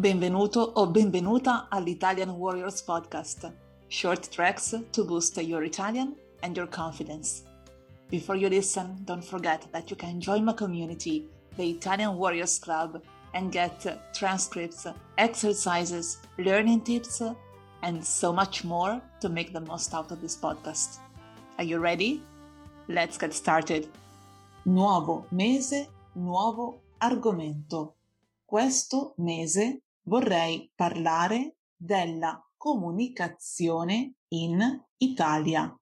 Benvenuto o benvenuta all'Italian Warriors Podcast, short tracks to boost your Italian and your confidence. Before you listen, don't forget that you can join my community, the Italian Warriors Club, and get transcripts, exercises, learning tips, and so much more to make the most out of this podcast. Are you ready? Let's get started. Nuovo mese, nuovo argomento. Questo mese vorrei parlare della comunicazione in Italia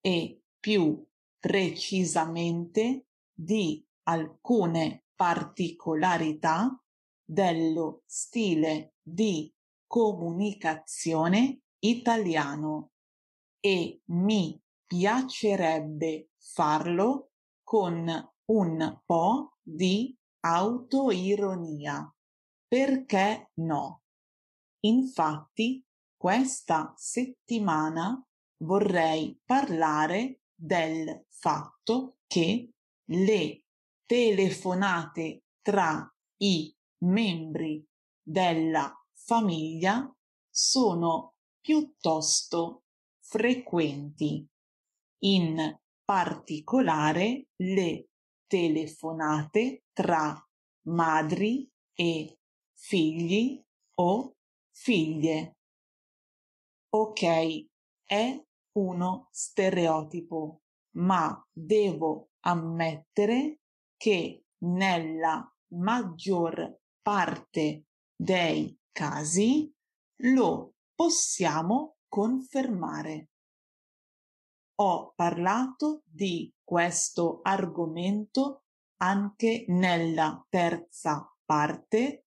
e più precisamente di alcune particolarità dello stile di comunicazione italiano e mi piacerebbe farlo con un po' di autoironia. Perché no? Infatti, questa settimana vorrei parlare del fatto che le telefonate tra i membri della famiglia sono piuttosto frequenti, in particolare le telefonate tra madri e figli o figlie. Ok, è uno stereotipo, ma devo ammettere che nella maggior parte dei casi lo possiamo confermare. Ho parlato di questo argomento anche nella terza parte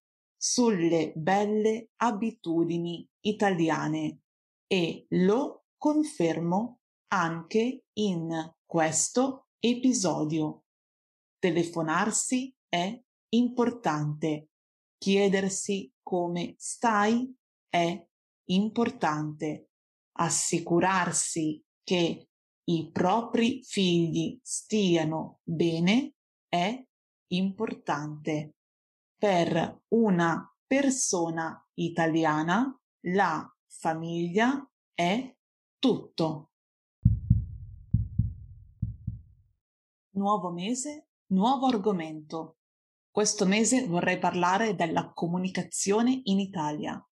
sulle belle abitudini italiane e lo confermo anche in questo episodio. Telefonarsi è importante. Chiedersi come stai è importante. Assicurarsi che i propri figli stiano bene è importante per una persona italiana la famiglia è tutto. Nuovo mese, nuovo argomento. Questo mese vorrei parlare della comunicazione in Italia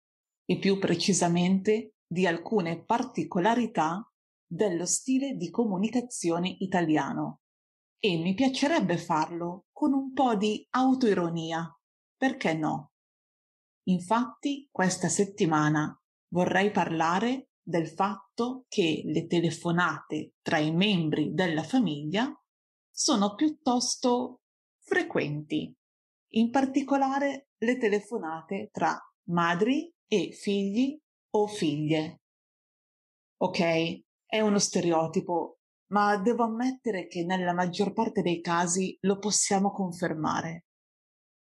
e più precisamente di alcune particolarità dello stile di comunicazione italiano. E mi piacerebbe farlo con un po' di autoironia perché no? Infatti, questa settimana vorrei parlare del fatto che le telefonate tra i membri della famiglia sono piuttosto frequenti, in particolare le telefonate tra madri e figli o figlie. Ok, è uno stereotipo, ma devo ammettere che nella maggior parte dei casi lo possiamo confermare.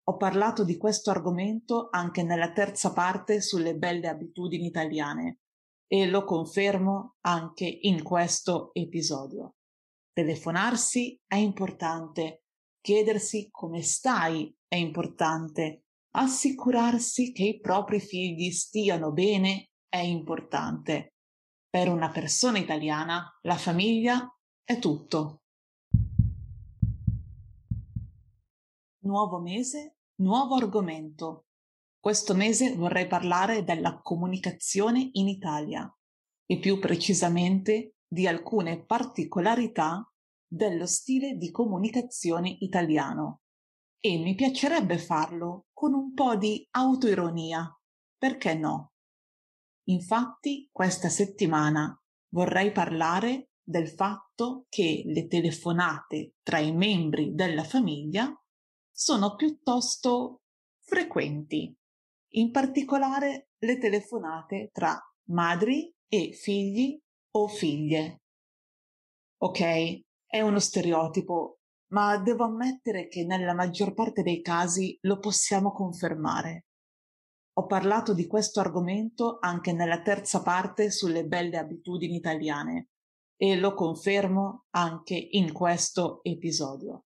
Ho parlato di questo argomento anche nella terza parte sulle belle abitudini italiane e lo confermo anche in questo episodio. Telefonarsi è importante, chiedersi come stai è importante, assicurarsi che i propri figli stiano bene è importante. Per una persona italiana la famiglia è tutto. Nuovo mese, nuovo argomento. Questo mese vorrei parlare della comunicazione in Italia e più precisamente di alcune particolarità dello stile di comunicazione italiano. E mi piacerebbe farlo con un po' di autoironia. Perché no? Infatti, questa settimana vorrei parlare del fatto che le telefonate tra i membri della famiglia sono piuttosto frequenti, in particolare le telefonate tra madri e figli o figlie. Ok, è uno stereotipo, ma devo ammettere che nella maggior parte dei casi lo possiamo confermare. Ho parlato di questo argomento anche nella terza parte sulle belle abitudini italiane e lo confermo anche in questo episodio.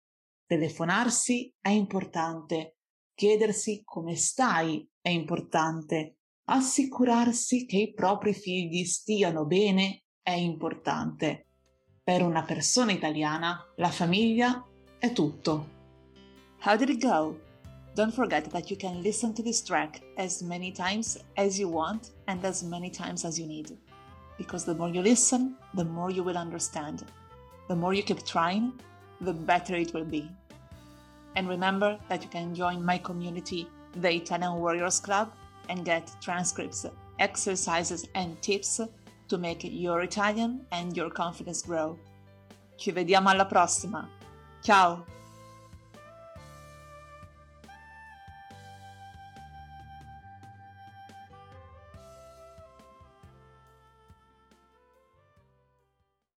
Telefonarsi è importante, Chiedersi come stai è importante. Assicurarsi che i propri figli stiano bene è importante. Per una persona italiana la famiglia è tutto. How did it go? Don't forget that you can listen to this track as many times as you want and as many times as you need. Because the more you listen, the more you will understand. The more you keep trying, the better it will be. And remember that you can join my community, the Italian Warriors Club, and get transcripts, exercises, and tips to make your Italian and your confidence grow. Ci vediamo alla prossima! Ciao!